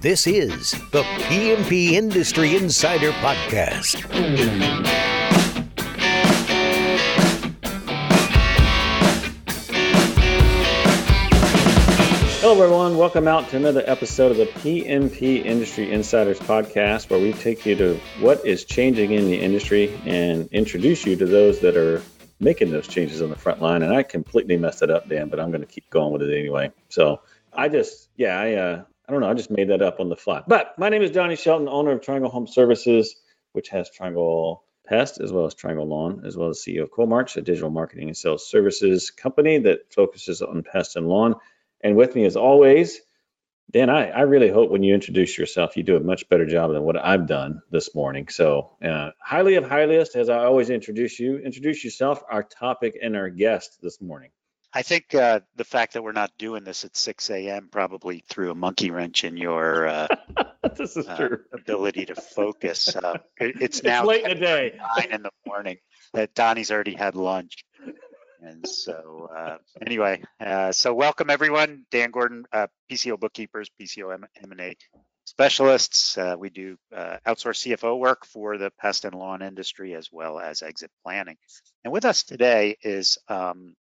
This is the PMP Industry Insider Podcast. Hello, everyone. Welcome out to another episode of the PMP Industry Insiders Podcast, where we take you to what is changing in the industry and introduce you to those that are making those changes on the front line. And I completely messed it up, Dan, but I'm going to keep going with it anyway. So I just, yeah, I, uh, I don't know. I just made that up on the fly. But my name is Donnie Shelton, owner of Triangle Home Services, which has Triangle Pest as well as Triangle Lawn, as well as CEO of Coalmarch, a digital marketing and sales services company that focuses on pest and lawn. And with me, as always, Dan, I, I really hope when you introduce yourself, you do a much better job than what I've done this morning. So, uh, highly of highliest, as I always introduce you, introduce yourself, our topic, and our guest this morning. I think uh, the fact that we're not doing this at 6 a.m. probably threw a monkey wrench in your uh, this is uh, true. ability to focus. Uh, it- it's It's now late in the day. nine in the morning that Donnie's already had lunch. And so, uh, anyway, uh, so welcome everyone. Dan Gordon, uh, PCO bookkeepers, PCO M- M&A specialists. Uh, we do uh, outsource CFO work for the pest and lawn industry as well as exit planning. And with us today is um,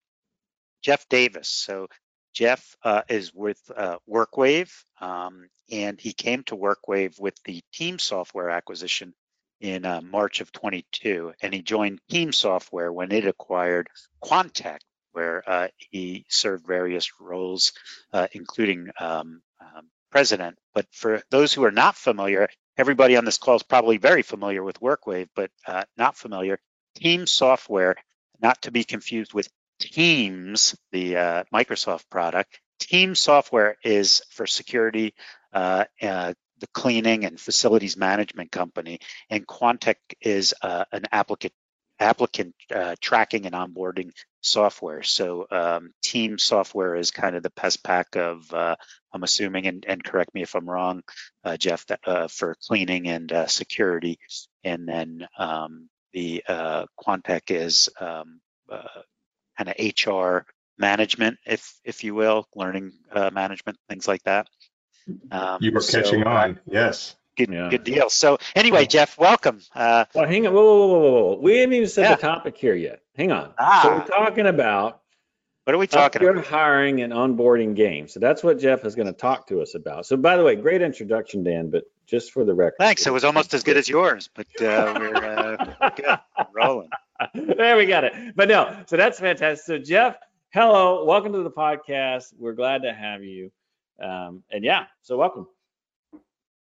Jeff Davis. So Jeff uh, is with uh, WorkWave, um, and he came to WorkWave with the Team Software acquisition in uh, March of 22, and he joined Team Software when it acquired Quantec, where uh, he served various roles, uh, including um, um, president. But for those who are not familiar, everybody on this call is probably very familiar with WorkWave, but uh, not familiar. Team Software, not to be confused with Teams, the uh, Microsoft product. Team Software is for security, uh, uh, the cleaning and facilities management company, and Quantec is uh, an applicant applicant uh, tracking and onboarding software. So um, Team Software is kind of the PestPac of, uh, I'm assuming, and, and correct me if I'm wrong, Jeff, that, for cleaning and security, and then um, the uh, Quantec is um, uh, kind of HR management, if if you will, learning uh, management, things like that. Um, You were so, catching uh, on. Yes. Good, Yeah. good deal. So anyway, Jeff, welcome. Uh, Well, hang on. Whoa, whoa, whoa, whoa, whoa. We haven't even said Yeah. the topic here yet. Hang on. Ah. So we're talking about what are we up talking your about? hiring and onboarding game. So that's what Jeff is going to talk to us about. So by the way, great introduction, Dan, but just for the record. Thanks. It was almost as good as yours, but uh, we're uh, good. We're rolling. There we got it. But no, so that's fantastic. So Jeff, hello, welcome to the podcast. We're glad to have you. Um, and yeah, so welcome.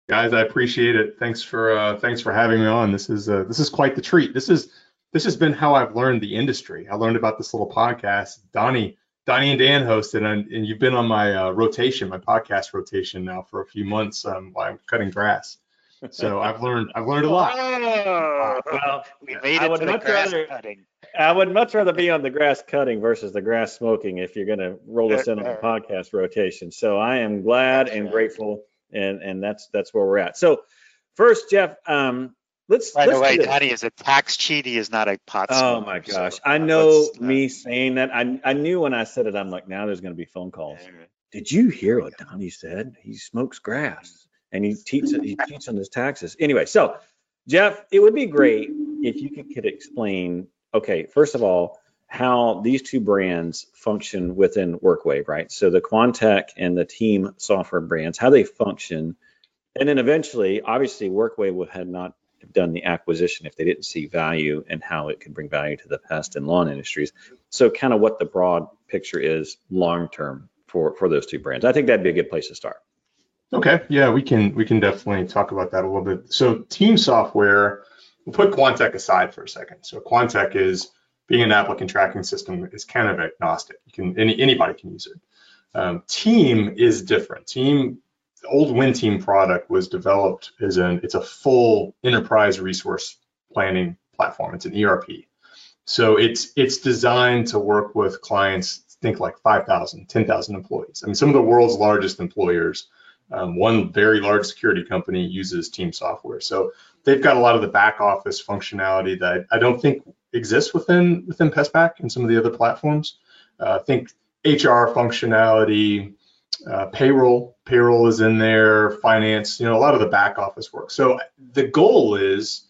Guys, I appreciate it. Thanks for uh, thanks for having me on. This is uh, this is quite the treat. This is this has been how I've learned the industry. I learned about this little podcast. Donnie Donnie and Dan hosted, and, and you've been on my uh, rotation, my podcast rotation now for a few months um, while I'm cutting grass. So I've learned I've learned a lot. Oh, Well, we made I it would to the much grass rather- cutting. I would much rather be on the grass cutting versus the grass smoking if you're going to roll us in on the podcast rotation. So I am glad and grateful, and and that's that's where we're at. So first, Jeff, um, let's. By let's the way, this. Donnie is a tax cheat. He is not a pot Oh smoker, my so, gosh. uh, I know uh, me saying that. I, I knew when I said it, I'm like, now there's going to be phone calls. Did you hear what Donnie said? He smokes grass and he teaches he cheats on his taxes. Anyway, so Jeff, it would be great if you could, could explain, okay, first of all, how these two brands function within WorkWave, right? So the Quantec and the Team software brands, how they function. And then eventually, obviously, WorkWave would had not have done the acquisition if they didn't see value and how it could bring value to the pest and lawn industries. So kind of what the broad picture is long term for for those two brands. I think that'd be a good place to start. Okay, yeah, we can we can definitely talk about that a little bit. So team software, we'll put Quantec aside for a second. So Quantec is being an applicant tracking system is kind of agnostic. You can any anybody can use it. Um, team is different. Team, the old WinTeam product was developed as an it's a full enterprise resource planning platform. It's an ERP. So it's it's designed to work with clients. Think like 5,000, 10,000 employees. I mean, some of the world's largest employers um, one very large security company uses team software. So they've got a lot of the back office functionality that I don't think exists within within PestPac and some of the other platforms. Uh, think HR functionality, uh, payroll, payroll is in there, finance, you know, a lot of the back office work. So the goal is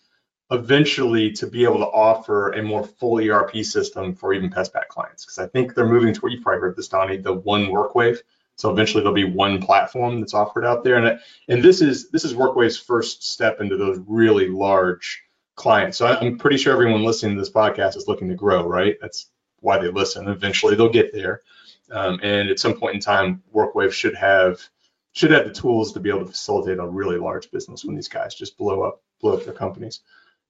eventually to be able to offer a more full ERP system for even PestPac clients. Because I think they're moving toward, you've probably heard this, Donnie, the one WorkWave. So eventually there'll be one platform that's offered out there. And, and this is this is WorkWave's first step into those really large clients. So I'm pretty sure everyone listening to this podcast is looking to grow, right? That's why they listen. Eventually they'll get there. Um, and at some point in time, WorkWave should have should have the tools to be able to facilitate a really large business when these guys just blow up blow up their companies.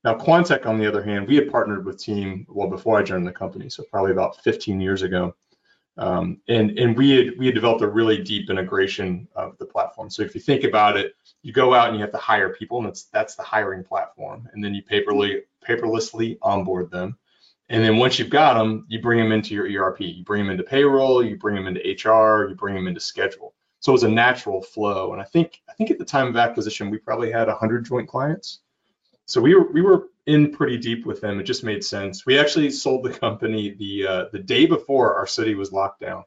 Now, Quantec, on the other hand, we had partnered with Team well before I joined the company, so probably about 15 years ago, um, and and we had we had developed a really deep integration of the platform. So if you think about it, you go out and you have to hire people, and that's that's the hiring platform, and then you paperly paperlessly onboard them, and then once you've got them, you bring them into your ERP. You bring them into payroll, you bring them into HR, you bring them into schedule. So it was a natural flow. And I think I think at the time of acquisition, we probably had 100 joint clients. So we were we were in pretty deep with them. It just made sense. We actually sold the company the uh, the day before our city was locked down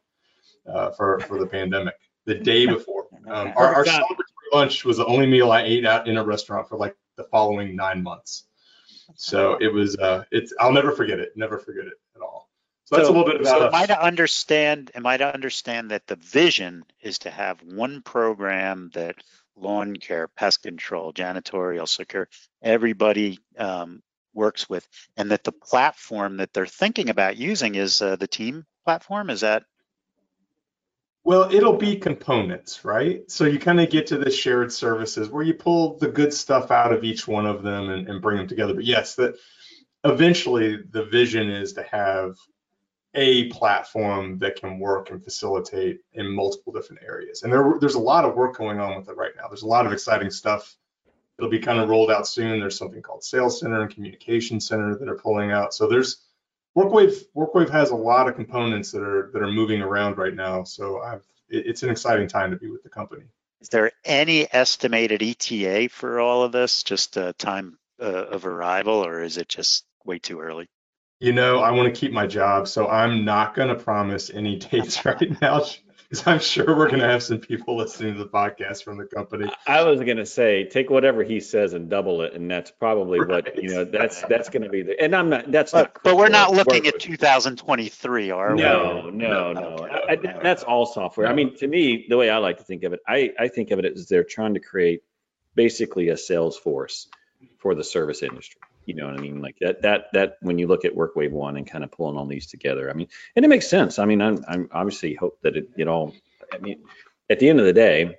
uh, for for the pandemic. The day before, um, our, our celebratory lunch was the only meal I ate out in a restaurant for like the following nine months. So it was uh, it's I'll never forget it. Never forget it at all. So that's so, a little bit about so am I to understand? Am I to understand that the vision is to have one program that lawn care, pest control, janitorial, secure, everybody um, works with, and that the platform that they're thinking about using is uh, the team platform? Is that? Well, it'll be components, right? So you kind of get to the shared services where you pull the good stuff out of each one of them and, and bring them together. But yes, that eventually the vision is to have a platform that can work and facilitate in multiple different areas. And there, there's a lot of work going on with it right now. There's a lot of exciting stuff. It'll be kind of rolled out soon. There's something called Sales Center and Communication Center that are pulling out. So there's WorkWave. WorkWave has a lot of components that are that are moving around right now. So I've, it's an exciting time to be with the company. Is there any estimated ETA for all of this? Just a time uh, of arrival, or is it just way too early? You know, I want to keep my job, so I'm not going to promise any dates right now because I'm sure we're going to have some people listening to the podcast from the company. I was going to say, take whatever he says and double it, and that's probably right. what you know. That's that's going to be the. And I'm not. That's but, not. But we're not looking at 2023, are we? No, no, no. I, I, that's all software. I mean, to me, the way I like to think of it, I I think of it as they're trying to create basically a sales force for the service industry. You know what I mean? Like that, that, that, when you look at WorkWave One and kind of pulling all these together, I mean, and it makes sense. I mean, I'm, I'm obviously hope that it, it all, I mean, at the end of the day,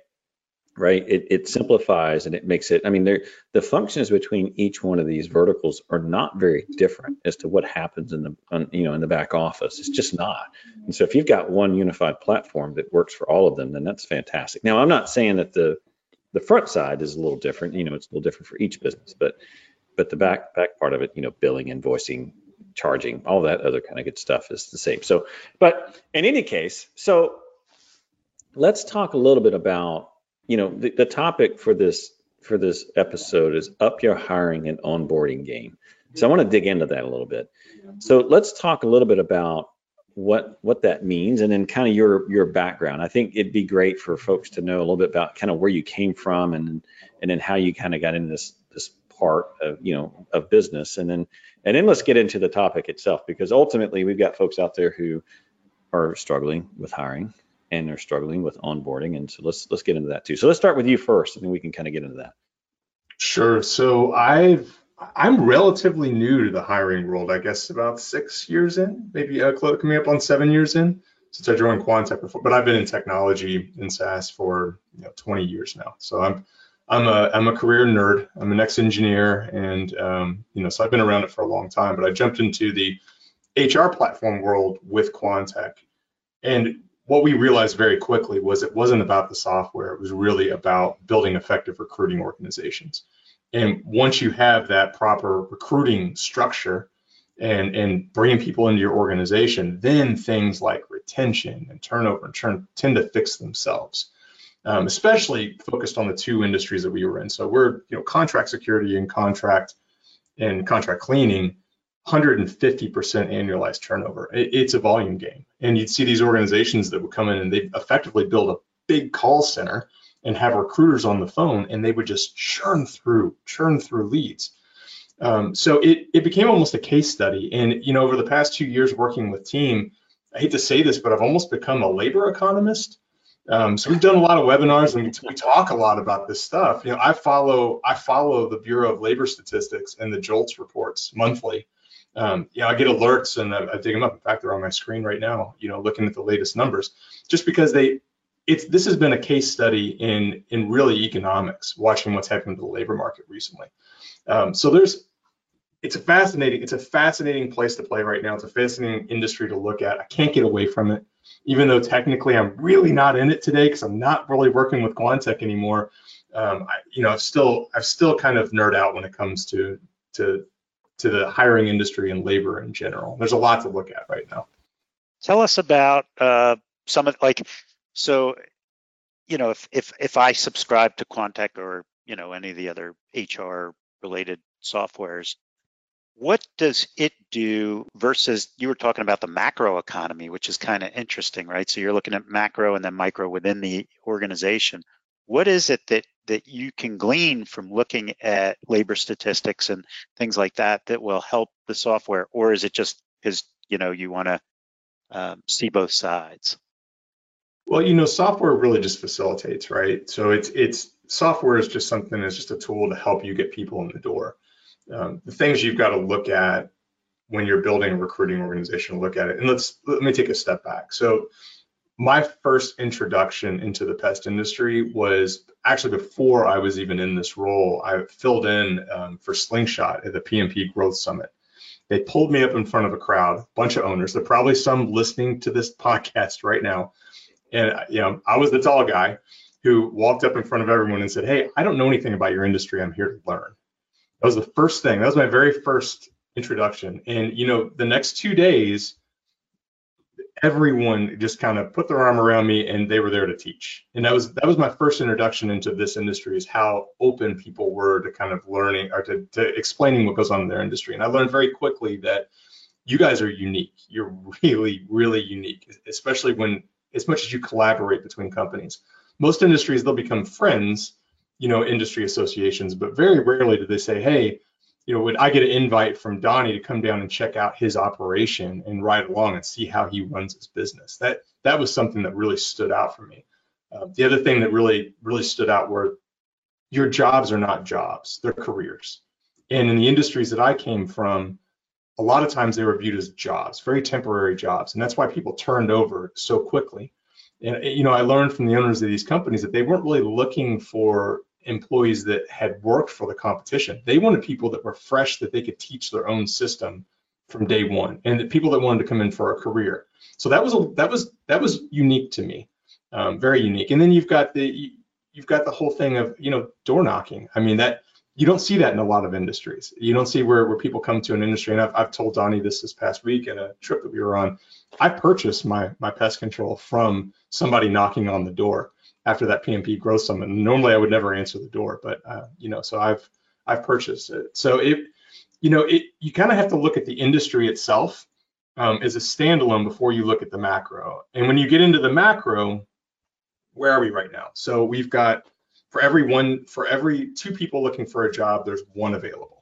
right, it, it simplifies and it makes it, I mean, there, the functions between each one of these verticals are not very different as to what happens in the, on, you know, in the back office. It's just not. And so if you've got one unified platform that works for all of them, then that's fantastic. Now, I'm not saying that the, the front side is a little different, you know, it's a little different for each business, but but the back back part of it, you know, billing, invoicing, charging, all that other kind of good stuff is the same. So, but in any case, so let's talk a little bit about, you know, the, the topic for this for this episode is up your hiring and onboarding game. So I want to dig into that a little bit. So let's talk a little bit about what what that means and then kind of your your background. I think it'd be great for folks to know a little bit about kind of where you came from and and then how you kind of got into this part of you know of business. And then and then let's get into the topic itself because ultimately we've got folks out there who are struggling with hiring and they're struggling with onboarding. And so let's let's get into that too. So let's start with you first and then we can kind of get into that. Sure. So i've i'm relatively new to the hiring world i guess about six years in maybe uh, coming up on seven years in since i joined Quantec before. But i've been in technology in saas for you know 20 years now. So i'm I'm a I'm a career nerd. I'm an ex-engineer, and um, you know, so I've been around it for a long time. But I jumped into the HR platform world with Quantec, and what we realized very quickly was it wasn't about the software. It was really about building effective recruiting organizations. And once you have that proper recruiting structure and and bringing people into your organization, then things like retention and turnover and turn, tend to fix themselves um, especially focused on the two industries that we were in. So we're, you know, contract security and contract and contract cleaning, 150% annualized turnover. It, it's a volume game. And you'd see these organizations that would come in and they effectively build a big call center and have recruiters on the phone and they would just churn through, churn through leads. Um, so it, it became almost a case study. And, you know, over the past two years working with team, I hate to say this, but I've almost become a labor economist. Um, so we've done a lot of webinars and we, talk a lot about this stuff. You know, I follow I follow the Bureau of Labor Statistics and the JOLTS reports monthly. Um, you know, I get alerts and I, I dig them up. In fact, they're on my screen right now. You know, looking at the latest numbers, just because they it's this has been a case study in in really economics, watching what's happened to the labor market recently. Um, so there's it's a fascinating it's a fascinating place to play right now. It's a fascinating industry to look at. I can't get away from it, even though technically I'm really not in it today because I'm not really working with Quantec anymore. Um, I, you know, I've still I've still kind of nerd out when it comes to to to the hiring industry and labor in general. There's a lot to look at right now. Tell us about uh, some of like so, you know, if if if I subscribe to Quantec or you know any of the other HR related softwares, what does it do versus you were talking about the macro economy, which is kind of interesting, right? So you're looking at macro and then micro within the organization. What is it that that you can glean from looking at labor statistics and things like that that will help the software, or is it just because you know you want to um, see both sides? Well, you know, software really just facilitates, right? So it's it's software is just something that's just a tool to help you get people in the door. Um, the things you've got to look at when you're building a recruiting organization, look at it. And let's let me take a step back. So my first introduction into the pest industry was actually before I was even in this role. I filled in um, for Slingshot at the PMP Growth Summit. They pulled me up in front of a crowd, bunch of owners. There are probably some listening to this podcast right now and you know, I was the tall guy who walked up in front of everyone and said, "Hey, I don't know anything about your industry. I'm here to learn." That was the first thing. That was my very first introduction. And you know, the next two days, everyone just kind of put their arm around me and they were there to teach. And that was that was my first introduction into this industry is how open people were to kind of learning or to, to explaining what goes on in their industry. And I learned very quickly that you guys are unique. You're really, really unique, especially when as much as you collaborate between companies. Most industries, they'll become friends, you know, industry associations, but very rarely do they say, hey, you know, would I get an invite from Donnie to come down and check out his operation and ride along and see how he runs his business? That that was something that really stood out for me. Uh, the other thing that really really stood out were your jobs are not jobs; they're careers. And in the industries that I came from, a lot of times they were viewed as jobs, very temporary jobs, and that's why people turned over so quickly. And you know, I learned from the owners of these companies that they weren't really looking for employees that had worked for the competition. They wanted people that were fresh, that they could teach their own system from day one, and the people that wanted to come in for a career. So that was a, that was that was unique to me, um, very unique. And then you've got the you've got the whole thing of you know door knocking. I mean that you don't see that in a lot of industries. You don't see where, where people come to an industry, and I've, I've told Donnie this this past week in a trip that we were on. I purchased my my pest control from somebody knocking on the door after that PMP growth summit. And normally I would never answer the door, but uh, you know, so I've I've purchased it. So it, you know, it you kind of have to look at the industry itself um, as a standalone before you look at the macro. And when you get into the macro, where are we right now? So we've got for every one for every two people looking for a job, there's one available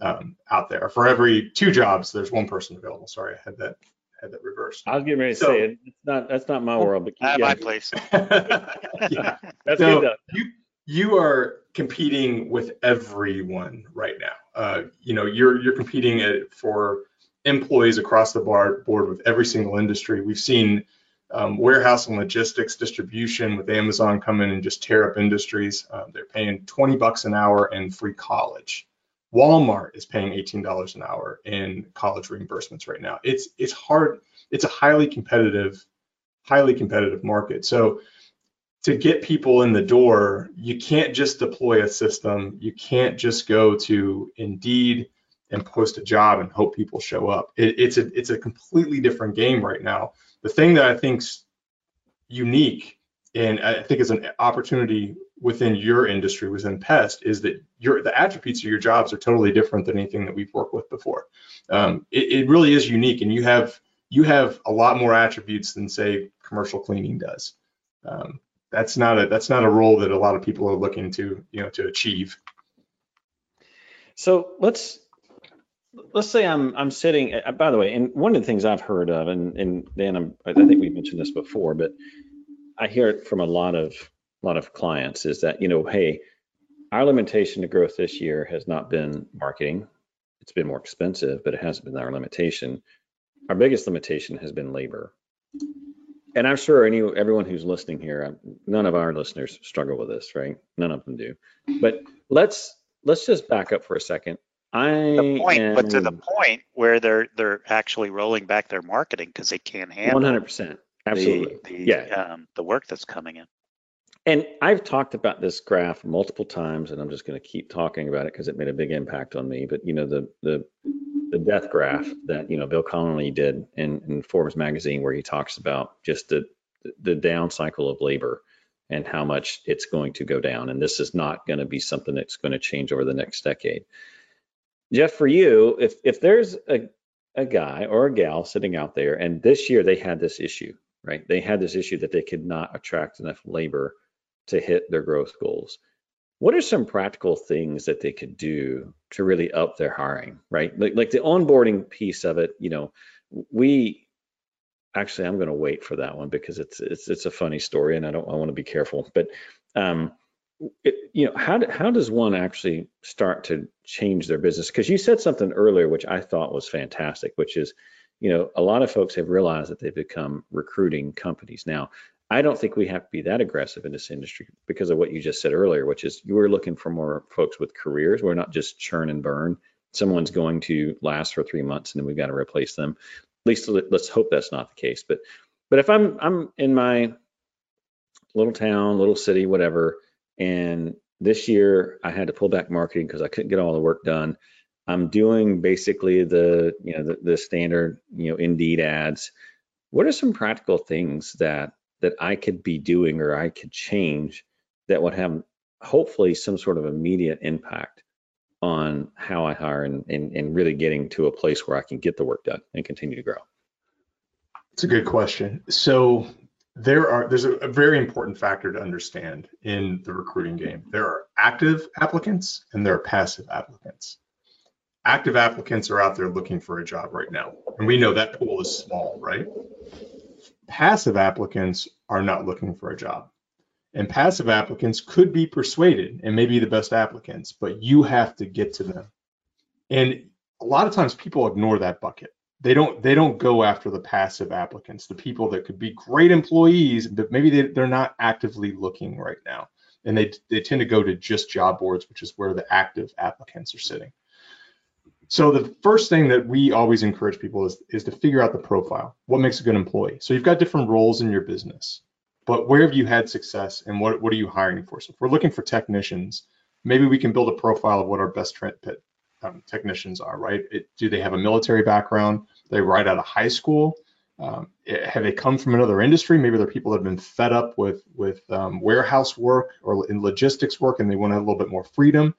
um, out there. For every two jobs, there's one person available. Sorry, I had that had that reversed. I was getting ready to So- say it. It's not that's not my world, but keep At my going. place. yeah. That's So good. Though. you you are competing with everyone right now. Uh, you know, you're you're competing at, for employees across the bar, board with every single industry. We've seen um, warehouse and logistics distribution with Amazon come in and just tear up industries. Uh, they're paying 20 bucks an hour and free college. Walmart is paying $18 an hour in college reimbursements right now. It's it's hard. It's a highly competitive, highly competitive market. So to get people in the door, you can't just deploy a system. You can't just go to Indeed and post a job and hope people show up. It, it's a it's a completely different game right now. The thing that I think's unique and I think is an opportunity within your industry, within pest, is that your the attributes of your jobs are totally different than anything that we've worked with before. Um, it, it really is unique, and you have you have a lot more attributes than say commercial cleaning does. Um, that's not a that's not a role that a lot of people are looking to you know to achieve. So let's let's say I'm I'm sitting. Uh, by the way, and one of the things I've heard of, and and Dan, I'm, I think we mentioned this before, but I hear it from a lot of lot of clients is that you know, hey, our limitation to growth this year has not been marketing. It's been more expensive, but it hasn't been our limitation. Our biggest limitation has been labor. And I'm sure any everyone who's listening here, none of our listeners struggle with this, right? None of them do. But let's let's just back up for a second. I the point, am, but to the point where they're they're actually rolling back their marketing because they can't handle 100%. Absolutely. The, the, yeah. Um, the work that's coming in. And I've talked about this graph multiple times, and I'm just going to keep talking about it because it made a big impact on me. But you know, the the the death graph that you know Bill Connelly did in, in Forbes magazine, where he talks about just the the down cycle of labor and how much it's going to go down. And this is not going to be something that's going to change over the next decade. Jeff, for you, if if there's a a guy or a gal sitting out there, and this year they had this issue, right? They had this issue that they could not attract enough labor to hit their growth goals. What are some practical things that they could do to really up their hiring, right? Like, like the onboarding piece of it, you know, we actually I'm going to wait for that one because it's it's it's a funny story and I don't I want to be careful, but um, it, you know how how does one actually start to change their business? Because you said something earlier which I thought was fantastic, which is you know a lot of folks have realized that they've become recruiting companies now. I don't think we have to be that aggressive in this industry because of what you just said earlier, which is you are looking for more folks with careers. We're not just churn and burn. Someone's going to last for three months and then we've got to replace them. At least let's hope that's not the case. But but if I'm I'm in my little town, little city, whatever, and this year I had to pull back marketing because I couldn't get all the work done. I'm doing basically the you know the, the standard you know Indeed ads. What are some practical things that that I could be doing or I could change that would have hopefully some sort of immediate impact on how I hire and, and, and really getting to a place where I can get the work done and continue to grow? It's a good question. So there are there's a, a, very important factor to understand in the recruiting game. There are active applicants and there are passive applicants. Active applicants are out there looking for a job right now, and we know that pool is small, right? Passive applicants are not looking for a job. And passive applicants could be persuaded and maybe the best applicants, but you have to get to them. And a lot of times people ignore that bucket. They don't they don't go after the passive applicants, the people that could be great employees, but maybe they, they're not actively looking right now. And they they tend to go to just job boards, which is where the active applicants are sitting. So the first thing that we always encourage people is, is to figure out the profile. What makes a good employee? So you've got different roles in your business, but where have you had success and what, what are you hiring for? So if we're looking for technicians, maybe we can build a profile of what our best um, technicians are, right? It, do they have a military background? They right out of high school? Um, it, have they come from another industry? Maybe they're people that have been fed up with with um, warehouse work or in logistics work, and they want a little bit more freedom.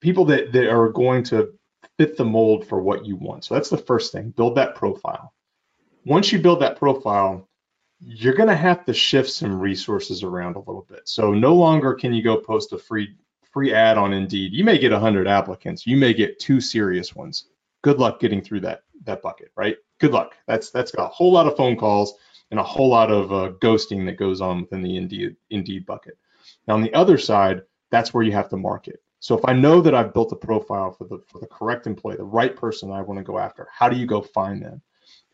People that, that are going to fit the mold for what you want. So that's the first thing, build that profile. Once you build that profile, you're going to have to shift some resources around a little bit. So no longer can you go post a free free ad on Indeed. You may get 100 applicants. You may get two serious ones. Good luck getting through that that bucket, right? Good luck. That's that's got a whole lot of phone calls and a whole lot of uh, ghosting that goes on within the Indeed Indeed bucket. Now on the other side, that's where you have to market. So if I know that I've built a profile for the for the correct employee, the right person I want to go after, how do you go find them?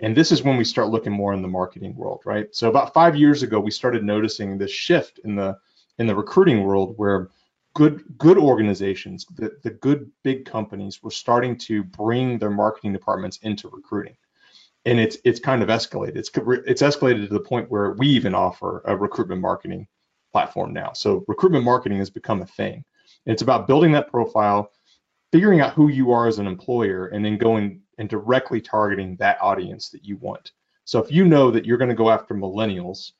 And this is when we start looking more in the marketing world, right? So about five years ago, we started noticing this shift in the in the recruiting world where good good organizations, the, the good big companies were starting to bring their marketing departments into recruiting. And it's it's kind of escalated. It's it's escalated to the point where we even offer a recruitment marketing platform now. So recruitment marketing has become a thing. It's about building that profile, figuring out who you are as an employer, and then going and directly targeting that audience that you want. So if you know that you're going to go after millennials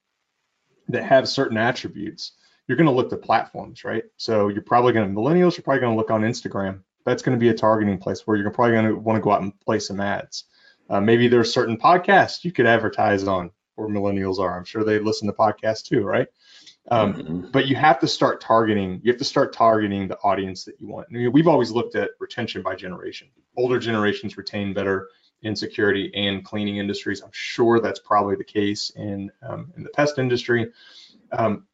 that have certain attributes, you're going to look to platforms, right? So you're probably going to millennials, you're probably going to look on Instagram. That's going to be a targeting place where you're probably going to want to go out and play some ads. Uh, maybe there's certain podcasts you could advertise on where millennials are. I'm sure they listen to podcasts too, right? Um, Mhm. but you have to start targeting you have to start targeting the audience that you want. I mean, we've always looked at retention by generation. Older generations retain better in security and cleaning industries. I'm sure that's probably the case in um, in the pest industry. Um,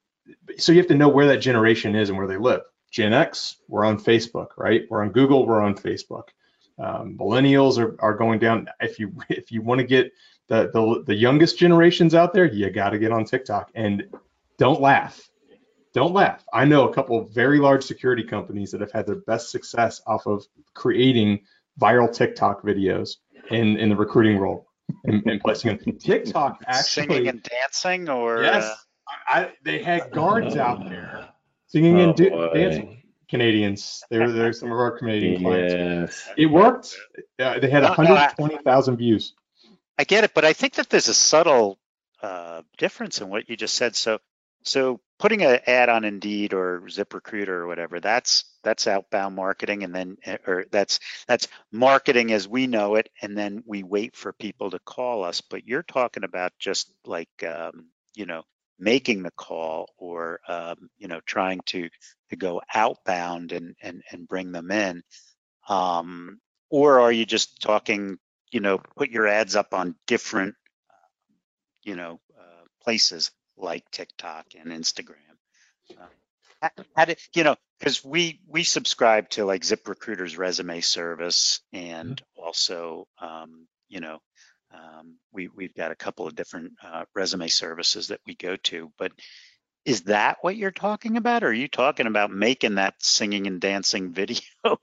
so you have to know where that generation is and where they live. Gen x we're on facebook right? We're on google we're on facebook. Um, millennials are, are going down. If you if you want to get the, the the youngest generations out there you got to get on tiktok. And don't laugh. Don't laugh. I know a couple of very large security companies that have had their best success off of creating viral TikTok videos in, in the recruiting role and, and placing them. TikTok actually, Singing and dancing, or yes, uh, I, I, they had guards out there singing Oh, and do, dancing. Canadians, they were there. Some of our Canadian clients. Yes. It worked. Uh, they had No, no, 120,000 views. I get it, but I think that there's a subtle uh, difference in what you just said. So, so putting an ad on Indeed or ZipRecruiter or whatever, that's that's outbound marketing, and then eh, or that's that's marketing as we know it, and then we wait for people to call us. But you're talking about just like um, you know making the call or um, you know trying to to go outbound and and and bring them in, um, or are you just talking you know, put your ads up on different, you know, uh, places like TikTok and Instagram. Uh, how, how did you know? Because we we subscribe to like ZipRecruiter's resume service, and also, um, you know, um, we we've got a couple of different uh, resume services that we go to. But is that what you're talking about? Or are you talking about making that singing and dancing video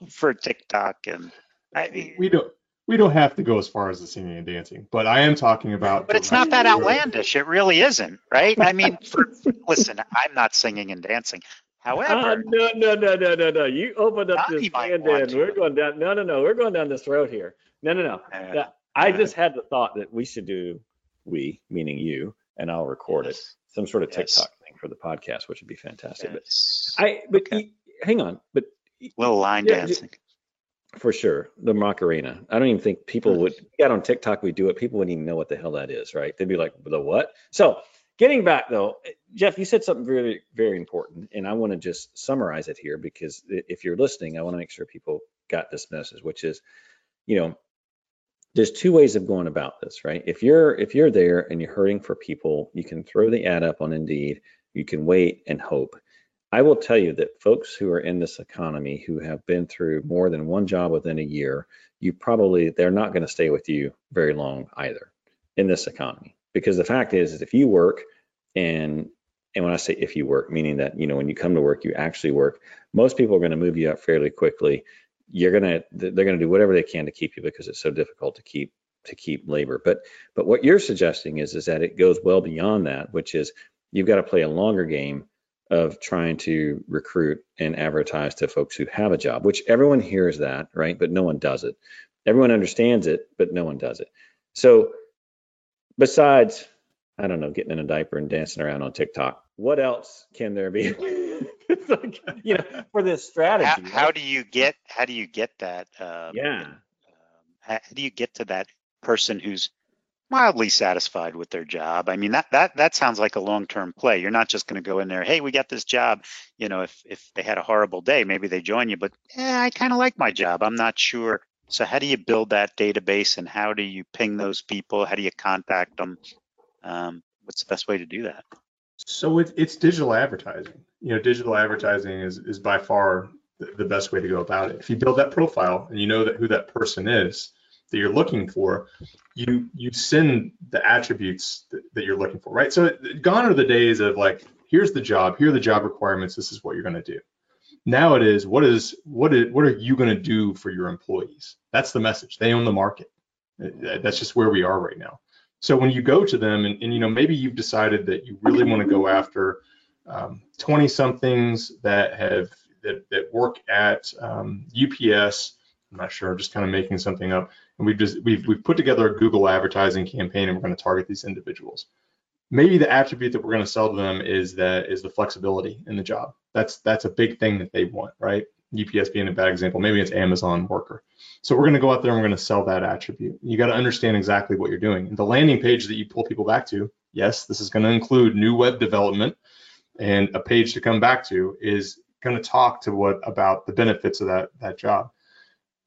for TikTok? And I mean, We don't we don't have to go as far as the singing and dancing, but I am talking about. But it's not that outlandish. It really isn't, right? I mean, for, listen, I'm not singing and dancing. However, no, no, no, no, no, no. You opened up Donnie this can and to. we're going down. No, no, no. We're going down this road here. No, no, no. uh, Yeah, I uh, just had the thought that we should do, we, meaning you, and I'll record it, some sort of Yes. TikTok thing for the podcast, which would be fantastic. But I, but Okay. y- hang on, but little line Yeah, dancing. For sure, the Macarena. I don't even think people would get on TikTok. We do it. People wouldn't even know what the hell that is, right? They'd be like, the what? So getting back though, eh, Jeff, you said something very, very important, and I want to just summarize it here because if you're listening, I want to make sure people got this message, which is, you know, there's two ways of going about this, right? If you're if you're there and you're hurting for people, you can throw the ad up on Indeed. You can wait and hope. I will tell you that folks who are in this economy who have been through more than one job within a year, you probably they're not going to stay with you very long either in this economy. Because the fact is, is if you work and and when I say if you work, meaning that you know when you come to work, you actually work. Most people are going to move you up fairly quickly. You're gonna they're going to do whatever they can to keep you because it's so difficult to keep to keep labor. But but what you're suggesting is is that it goes well beyond that, which is you've got to play a longer game of trying to recruit and advertise to folks who have a job, which everyone hears that, right? But no one does it. Everyone understands it, but no one does it. So besides, I don't know, getting in a diaper and dancing around on TikTok, what else can there be? like, you know, for this strategy. How, how right? do you get? How do you get that? Um, yeah. um, how, how do you get to that person who's mildly satisfied with their job? I mean, that that that sounds like a long-term play. You're not just going to go in there, hey, we got this job. You know, if if they had a horrible day, maybe they join you, but eh, I kind of like my job. I'm not sure. So how do you build that database, and how do you ping those people? How do you contact them? Um, what's the best way to do that? So it, it's digital advertising. You know, digital advertising is, is by far the, best way to go about it. If you build that profile and you know that who that person is that you're looking for, you you send the attributes that, that you're looking for, right? So gone are the days of like, here's the job, here are the job requirements, this is what you're going to do. Now it is what is what is what are you going to do for your employees? That's the message. They own the market. That's just where we are right now. So when you go to them and, and you know maybe you've decided that you really want to go after 20 somethings that have that, that work at um, UPS. I'm not sure. I'm just kind of making something up. And we've just we've we've put together a Google advertising campaign and we're going to target these individuals. Maybe the attribute that we're going to sell to them is that is the flexibility in the job. That's that's a big thing that they want, right? UPS being a bad example. Maybe it's Amazon worker. So we're going to go out there and we're going to sell that attribute. You got to understand exactly what you're doing. The landing page that you pull people back to, yes, this is going to include new web development. and a page to come back to is going to talk to what about the benefits of that that job.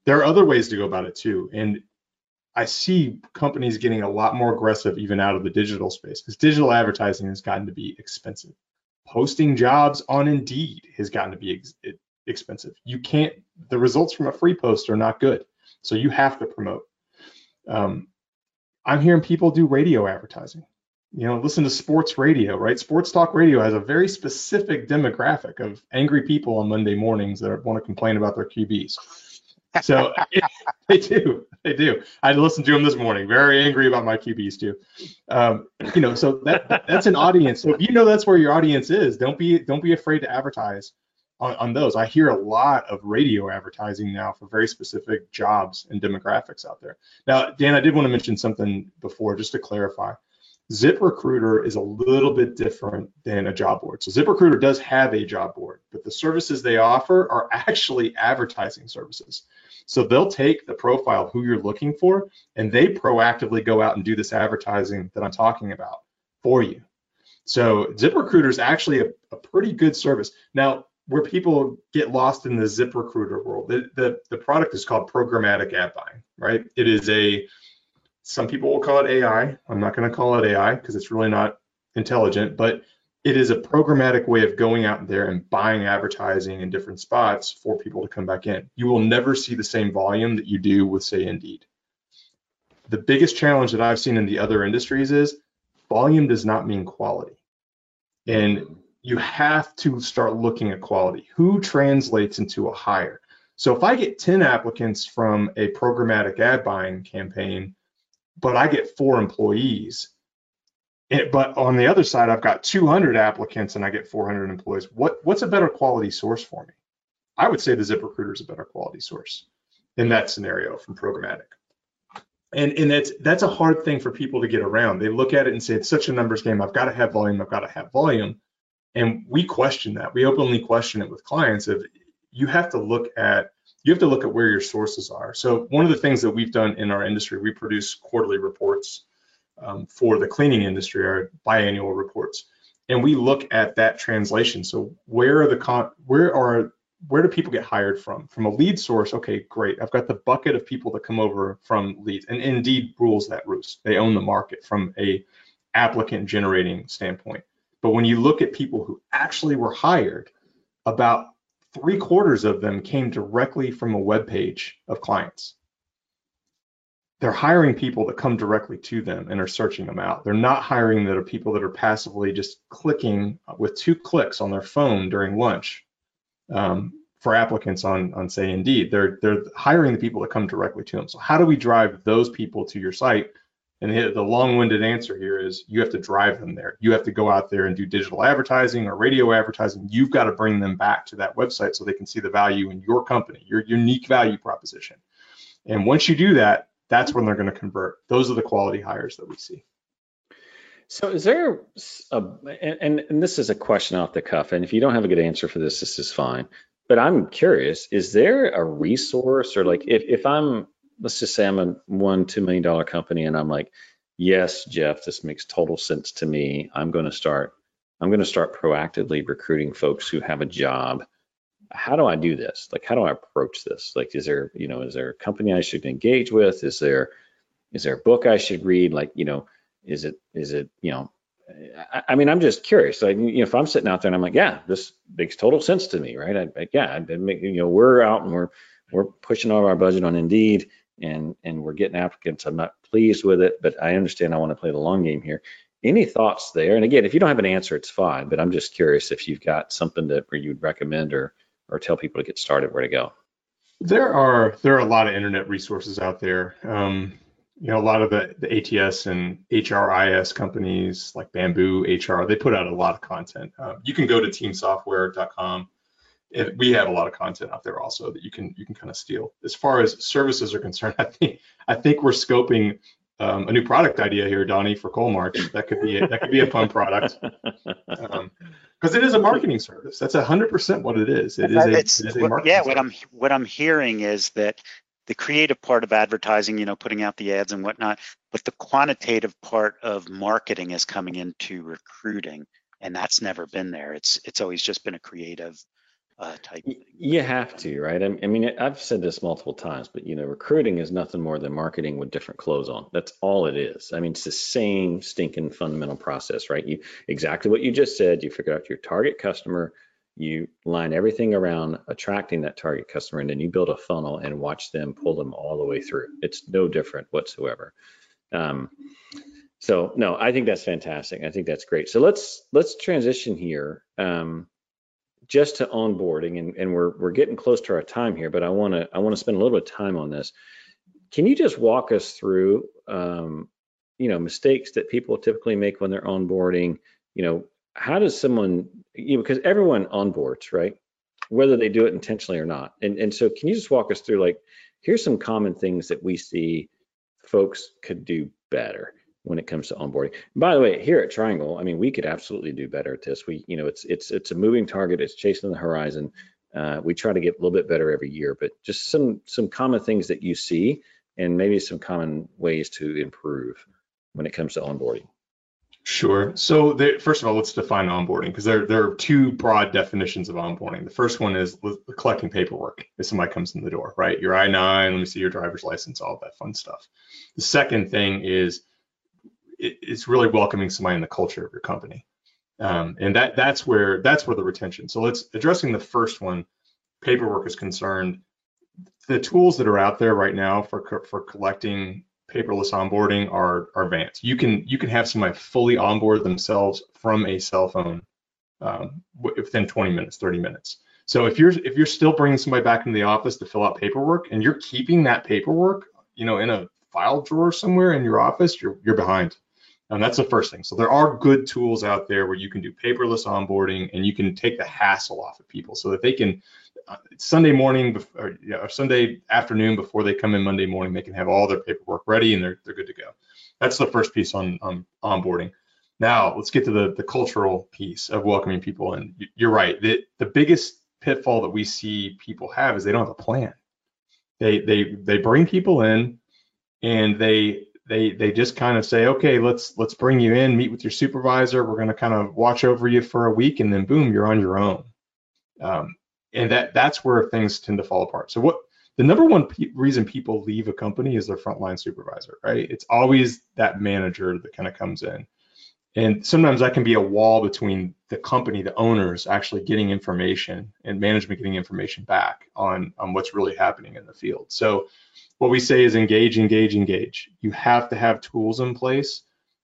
There are other ways to go about it too, and I see companies getting a lot more aggressive even out of the digital space because digital advertising has gotten to be expensive. Posting jobs on Indeed has gotten to be ex- expensive. You can't. The results from a free post are not good, so you have to promote. Um, I'm hearing people do radio advertising. You know, listen to sports radio, right? Sports talk radio has a very specific demographic of angry people on Monday mornings that want to complain about their QBs. So they do, they do. I listened to him this morning, very angry about my QBs too. Um, you know, so that that's an audience. So if you know that's where your audience is, don't be don't be afraid to advertise on, on those. I hear a lot of radio advertising now for very specific jobs and demographics out there. Now, Dan, I did want to mention something before, just to clarify. ZipRecruiter is a little bit different than a job board. So ZipRecruiter does have a job board, but the services they offer are actually advertising services. So they'll take the profile of who you're looking for and they proactively go out and do this advertising that I'm talking about for you. So ZipRecruiter is actually a, a pretty good service. Now, where people get lost in the ZipRecruiter world, the, the, the product is called programmatic ad buying, right? It is a some people will call it AI. I'm not going to call it AI because it's really not intelligent, but it is a programmatic way of going out there and buying advertising in different spots for people to come back in. You will never see the same volume that you do with, say, Indeed. The biggest challenge that I've seen in the other industries is volume does not mean quality. And you have to start looking at quality. Who translates into a hire? So if I get 10 applicants from a programmatic ad buying campaign, but I get four employees. It, but on the other side, I've got 200 applicants and I get 400 employees. What what's a better quality source for me? I would say the ZipRecruiter is a better quality source in that scenario from programmatic. And and that's that's a hard thing for people to get around. They look at it and say it's such a numbers game. I've got to have volume. I've got to have volume. And we question that. We openly question it with clients of you have to look at you have to look at where your sources are. So one of the things that we've done in our industry, we produce quarterly reports um, for the cleaning industry, our biannual reports, and we look at that translation. So where are the con- where are where do people get hired from? From a lead source, okay, great. I've got the bucket of people that come over from leads, and Indeed rules that roost. They own the market from a applicant generating standpoint. But when you look at people who actually were hired, about three quarters of them came directly from a web page of clients. They're hiring people that come directly to them and are searching them out. They're not hiring that are people that are passively just clicking with two clicks on their phone during lunch um, for applicants on, on say Indeed. They're they're hiring the people that come directly to them. So how do we drive those people to your site and the, long-winded answer here is you have to drive them there. You have to go out there and do digital advertising or radio advertising. You've got to bring them back to that website so they can see the value in your company, your unique value proposition. And once you do that, that's when they're going to convert. Those are the quality hires that we see. So is there a, and, and this is a question off the cuff, and if you don't have a good answer for this, this is fine. But I'm curious, is there a resource or like if, if I'm let's just say I'm a one, $2 million company and I'm like, yes, Jeff, this makes total sense to me. I'm going to start, I'm going to start proactively recruiting folks who have a job. How do I do this? Like, how do I approach this? Like, is there, you know, is there a company I should engage with? Is there, is there a book I should read? Like, you know, is it, is it, you know, I, mean, I'm just curious. Like, you know, if I'm sitting out there and I'm like, yeah, this makes total sense to me, right? I, I yeah, I, you know, we're out and we're, we're pushing all of our budget on Indeed and and we're getting applicants. I'm not pleased with it, but I understand I want to play the long game here. Any thoughts there? And again, if you don't have an answer, it's fine. But I'm just curious if you've got something that where you'd recommend or or tell people to get started, where to go. There are there are a lot of internet resources out there. Um, you know, a lot of the, the ATS and HRIS companies like Bamboo HR, they put out a lot of content. Um, you can go to teamsoftware.com it, we have a lot of content out there also that you can you can kind of steal. As far as services are concerned, I think I think we're scoping um, a new product idea here, Donnie, for Coalmarch. That could be a, that could be a fun product because um, it is a marketing service. That's hundred percent what it is. It is a, it is a marketing yeah. What I'm what I'm hearing is that the creative part of advertising, you know, putting out the ads and whatnot, but the quantitative part of marketing is coming into recruiting and that's never been there. It's it's always just been a creative uh, type. Y- You have to, right? I I mean, I've said this multiple times, but you know, recruiting is nothing more than marketing with different clothes on. That's all it is. I mean, it's the same stinking fundamental process, right? You exactly what you just said. You figure out your target customer, you line everything around attracting that target customer, and then you build a funnel and watch them pull them all the way through. It's no different whatsoever. Um, so no, I think that's fantastic. I think that's great. So let's let's transition here. Um, just to onboarding and, and we're we're getting close to our time here, but I want to I want to spend a little bit of time on this. Can you just walk us through um, you know mistakes that people typically make when they're onboarding? You know, how does someone you know because everyone onboards, right? Whether they do it intentionally or not. And and so can you just walk us through like here's some common things that we see folks could do better when it comes to onboarding. By the way, here at Triangle, I mean, we could absolutely do better at this. We, you know, it's it's it's a moving target. It's chasing the horizon. Uh, we try to get a little bit better every year, but just some some common things that you see, and maybe some common ways to improve when it comes to onboarding. Sure. So the, first of all, let's define onboarding because there, there are two broad definitions of onboarding. The first one is collecting paperwork if somebody comes in the door, right? Your I-9, let me see your driver's license, all that fun stuff. The second thing is it, it's really welcoming somebody in the culture of your company. Um, and that that's where that's where the retention. So let's addressing the first one, paperwork is concerned. The tools that are out there right now for for collecting paperless onboarding are are advanced. You can you can have somebody fully onboard themselves from a cell phone um, within 20 minutes, 30 minutes. So if you're if you're still bringing somebody back into the office to fill out paperwork and you're keeping that paperwork, you know, in a file drawer somewhere in your office, you're you're behind. And that's the first thing. So there are good tools out there where you can do paperless onboarding and you can take the hassle off of people so that they can uh, Sunday morning or, or Sunday afternoon before they come in Monday morning, they can have all their paperwork ready and they're they're good to go. That's the first piece on, on onboarding. Now let's get to the the cultural piece of welcoming people And You're right. The the biggest pitfall that we see people have is they don't have a plan. They they they bring people in and they they they just kind of say, okay, let's let's bring you in, meet with your supervisor. We're going to kind of watch over you for a week, and then boom, you're on your own. Um, and that that's where things tend to fall apart. So what the number one pe- reason people leave a company is their frontline supervisor, right? It's always that manager that kind of comes in. And sometimes that can be a wall between the company, the owners actually getting information and management getting information back on, on what's really happening in the field. So what we say is engage, engage, engage. You have to have tools in place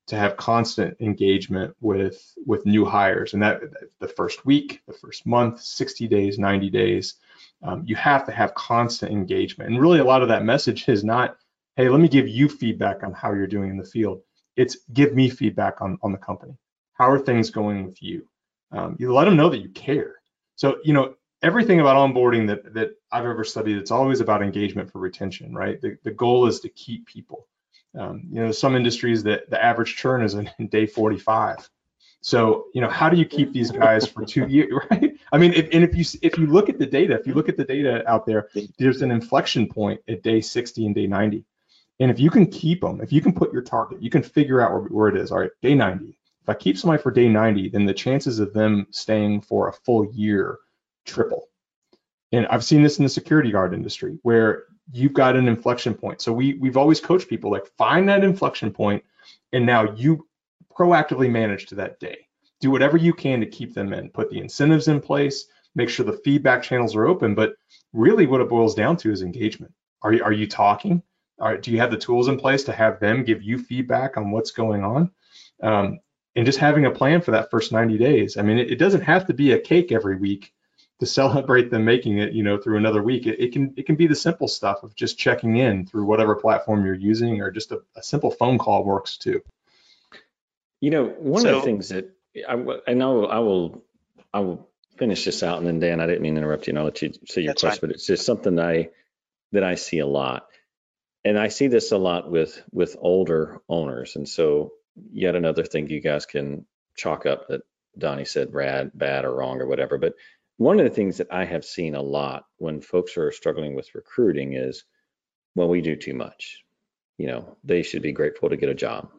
to have constant engagement with with new hires, and that the first week, the first month, 60 days, 90 days, um, you have to have constant engagement. And really, a lot of that message is not, hey, let me give you feedback on how you're doing in the field. It's give me feedback on on the company. How are things going with you? Um, you let them know that you care. So you know everything about onboarding that that I've ever studied, it's always about engagement for retention, right? The, the goal is to keep people. Um, you know, some industries that the average churn is in, day 45. So, you know, how do you keep these guys for two years, right? I mean, if, and if you if you look at the data, if you look at the data out there, there's an inflection point at day 60 and day 90. And if you can keep them, if you can put your target, you can figure out where, where it is. All right, day 90. If I keep somebody for day 90, then the chances of them staying for a full year triple. And I've seen this in the security guard industry where you've got an inflection point. So we we've always coached people like find that inflection point and now you proactively manage to that day. Do whatever you can to keep them in. Put the incentives in place, make sure the feedback channels are open, but really what it boils down to is engagement. Are you are you talking? Do you have the tools in place to have them give you feedback on what's going on? Um, and just having a plan for that first 90 days. I mean, it, it doesn't have to be a cake every week to celebrate them making it, you know, through another week. It, it, can it can be the simple stuff of just checking in through whatever platform you're using, or just a, a simple phone call works too. You know, one of the things that I know I will, I will finish this out, and then Dan, I didn't mean to interrupt you, and I'll let you say your That's fine. question, but it's just something that I that I see a lot, and I see this a lot with with older owners, and so yet another thing you guys can chalk up that Donnie said rad, bad, or wrong, or whatever. But one of the things that I have seen a lot when folks are struggling with recruiting is, well, we do too much. You know, they should be grateful to get a job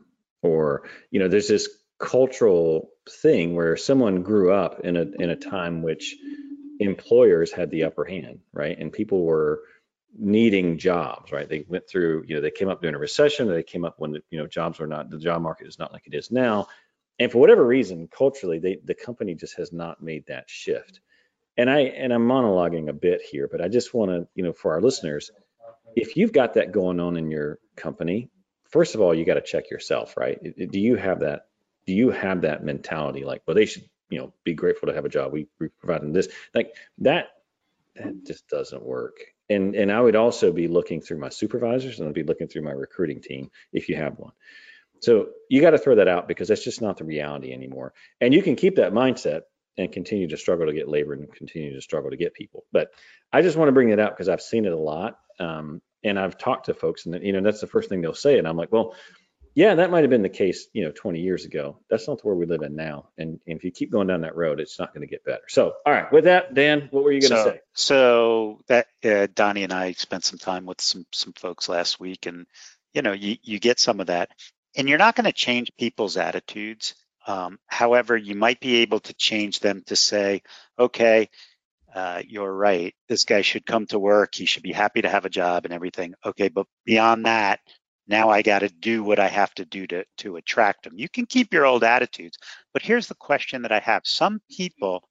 or you know there's this cultural thing where someone grew up in a in a time which employers had the upper hand, right? And people were needing jobs, right? They went through, you know, they came up during a recession, they came up when, you know, jobs were not, the job market is not like it is now. And for whatever reason, culturally, they, the company just has not made that shift. And I, and I'm monologuing a bit here, but I just want to, you know, for our listeners, if you've got that going on in your company, first of all, you got to check yourself, right? Do you have that, do you have that mentality? Like, well, they should, you know, be grateful to have a job. We, we provide them this, like that, that just doesn't work and and I would also be looking through my supervisors and I'd be looking through my recruiting team if you have one. So you got to throw that out because that's just not the reality anymore. And you can keep that mindset and continue to struggle to get labor and continue to struggle to get people. But I just want to bring it up because I've seen it a lot. Um, and I've talked to folks and you know that's the first thing they'll say and I'm like, well, yeah, that might have been the case, you know, 20 years ago. That's not where we live in now. And, and if you keep going down that road, it's not going to get better. So, all right, with that, Dan, what were you going to so, say? So that uh, Donnie and I spent some time with some some folks last week, and you know, you you get some of that, and you're not going to change people's attitudes. Um, however, you might be able to change them to say, okay, uh, you're right. This guy should come to work. He should be happy to have a job and everything. Okay, but beyond that, now I got to do what I have to do to, to attract them. You can keep your old attitudes, but here's the question that I have. Some people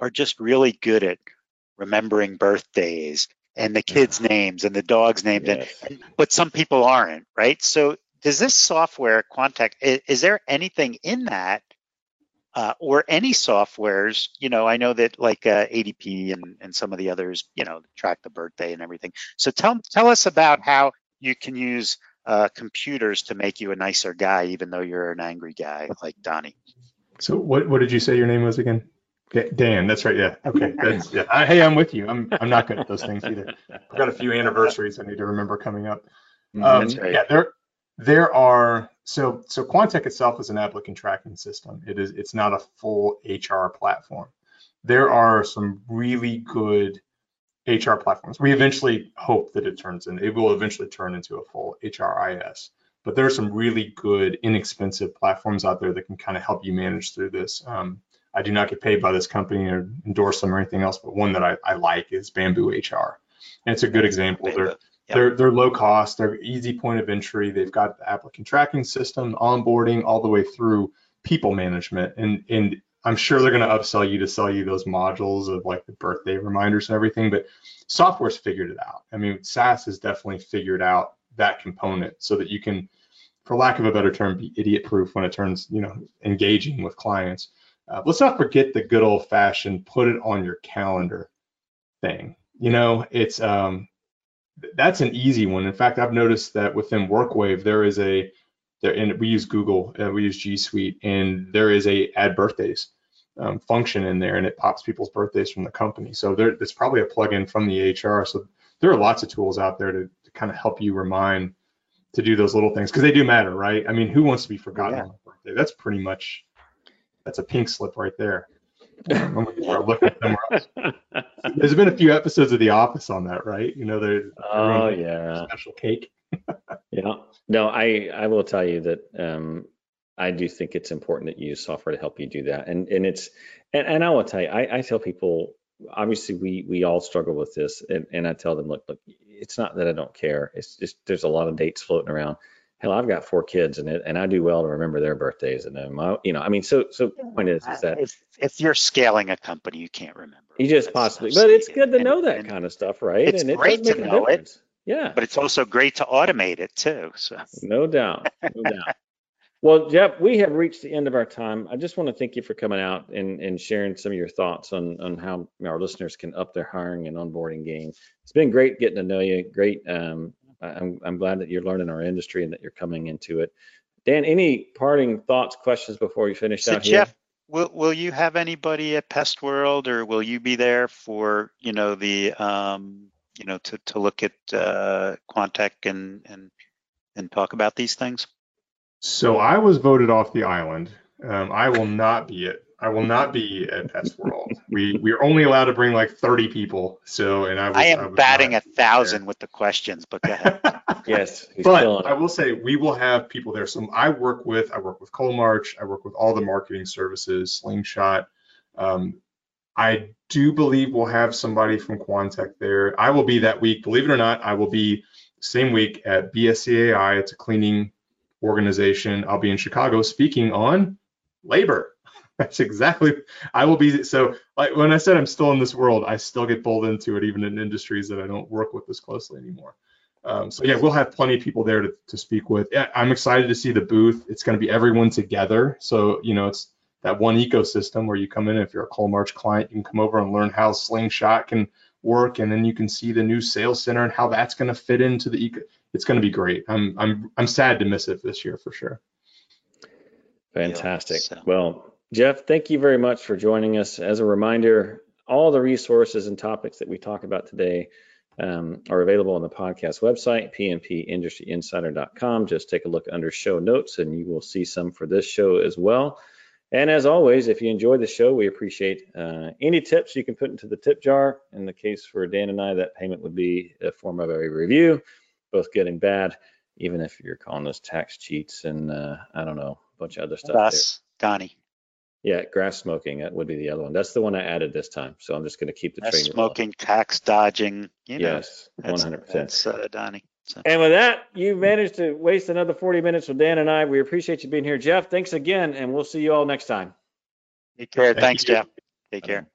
are just really good at remembering birthdays and the kids' names and the dogs' names, yes. and, but some people aren't, right? So does this software, Quantec, is, is there anything in that uh, or any softwares, you know, I know that like uh, ADP and, and some of the others, you know, track the birthday and everything. So tell tell us about how you can use uh, computers to make you a nicer guy, even though you're an angry guy like Donnie. So what what did you say your name was again? Okay, Dan, that's right. Yeah. Okay. That's yeah. I, hey, I'm with you. I'm I'm not good at those things either. I've got a few anniversaries I need to remember coming up. Mm-hmm. Um, right. Yeah. There there are so so Quantec itself is an applicant tracking system. It is it's not a full HR platform. There are some really good HR platforms. We eventually hope that it turns in, it will eventually turn into a full HRIS. But there are some really good, inexpensive platforms out there that can kind of help you manage through this. Um, I do not get paid by this company or endorse them or anything else, but one that I, I like is Bamboo HR. And it's a good example. They're, yep. they're, they're low cost, they're easy point of entry. They've got the applicant tracking system, onboarding, all the way through people management. And, and I'm sure they're going to upsell you to sell you those modules of like the birthday reminders and everything, but software's figured it out. I mean, SaaS has definitely figured out that component so that you can, for lack of a better term, be idiot proof when it turns, you know, engaging with clients. Uh, let's not forget the good old fashioned put it on your calendar thing. You know, it's, um, that's an easy one. In fact, I've noticed that within WorkWave, there is a, there, and we use Google, and we use G Suite, and there is a add birthdays um, function in there, and it pops people's birthdays from the company. So there, it's probably a plugin from the HR. So there are lots of tools out there to, to kind of help you remind to do those little things because they do matter, right? I mean, who wants to be forgotten yeah. on a birthday? That's pretty much that's a pink slip right there. I'm gonna looking somewhere else. There's been a few episodes of The Office on that, right? You know, there's oh yeah, special cake. yeah. No, I I will tell you that um, I do think it's important that you use software to help you do that. And and it's and, and I will tell you, I, I tell people obviously we we all struggle with this and, and I tell them, look, look, it's not that I don't care. It's just there's a lot of dates floating around. Hell, I've got four kids and it and I do well to remember their birthdays and then my, you know, I mean, so so point is is that if, if you're scaling a company, you can't remember. You just possibly, but it's good to know that kind of stuff, right? It's and it great to know it. Yeah. But it's also great to automate it too. So no doubt, no doubt. Well, Jeff, we have reached the end of our time. I just want to thank you for coming out and, and sharing some of your thoughts on, on how our listeners can up their hiring and onboarding game. It's been great getting to know you. Great. Um, I'm, I'm glad that you're learning our industry and that you're coming into it. Dan, any parting thoughts, questions before we finish so out Jeff, here? Will, will you have anybody at Pest World or will you be there for, you know, the, um, you know, to, to look at uh, Quantec and, and, and talk about these things? So I was voted off the island. Um, I will not be it. I will not be at Pest World. we we are only allowed to bring like 30 people. So and I was, I am I batting a thousand there. with the questions, but go ahead. Yes, he's But I will say we will have people there. So I work with I work with Coalmarch. I work with all the marketing services, Slingshot. Um, I do believe we'll have somebody from Quantec there. I will be that week. Believe it or not, I will be same week at BSCAI. It's a cleaning organization. I'll be in Chicago speaking on labor. That's exactly. I will be. So like when I said I'm still in this world, I still get pulled into it, even in industries that I don't work with as closely anymore. Um, so yeah, we'll have plenty of people there to, to speak with. Yeah, I'm excited to see the booth. It's going to be everyone together. So you know, it's that one ecosystem where you come in. If you're a Coalmarch client, you can come over and learn how Slingshot can work, and then you can see the new sales center and how that's going to fit into the eco. It's going to be great. I'm I'm I'm sad to miss it this year for sure. Fantastic. so- Well, Jeff, thank you very much for joining us. As a reminder, all the resources and topics that we talk about today um, are available on the podcast website, pmpindustryinsider.com. Just take a look under show notes and you will see some for this show as well. And as always, if you enjoyed the show, we appreciate uh, any tips you can put into the tip jar. In the case for Dan and I, that payment would be a form of a review, both good and bad, even if you're calling us tax cheats and uh, I don't know, a bunch of other stuff. Us, Donnie. Yeah, grass smoking, that would be the other one. That's the one I added this time. So I'm just going to keep the Us train rolling. smoking, tax dodging. You know, Yes, 100%. That's uh, Donnie. So, And with that, you managed to waste another 40 minutes with Dan and I. We appreciate you being here. Jeff, thanks again, and we'll see you all next time. take care. Thank Thanks, you. Jeff. Take care.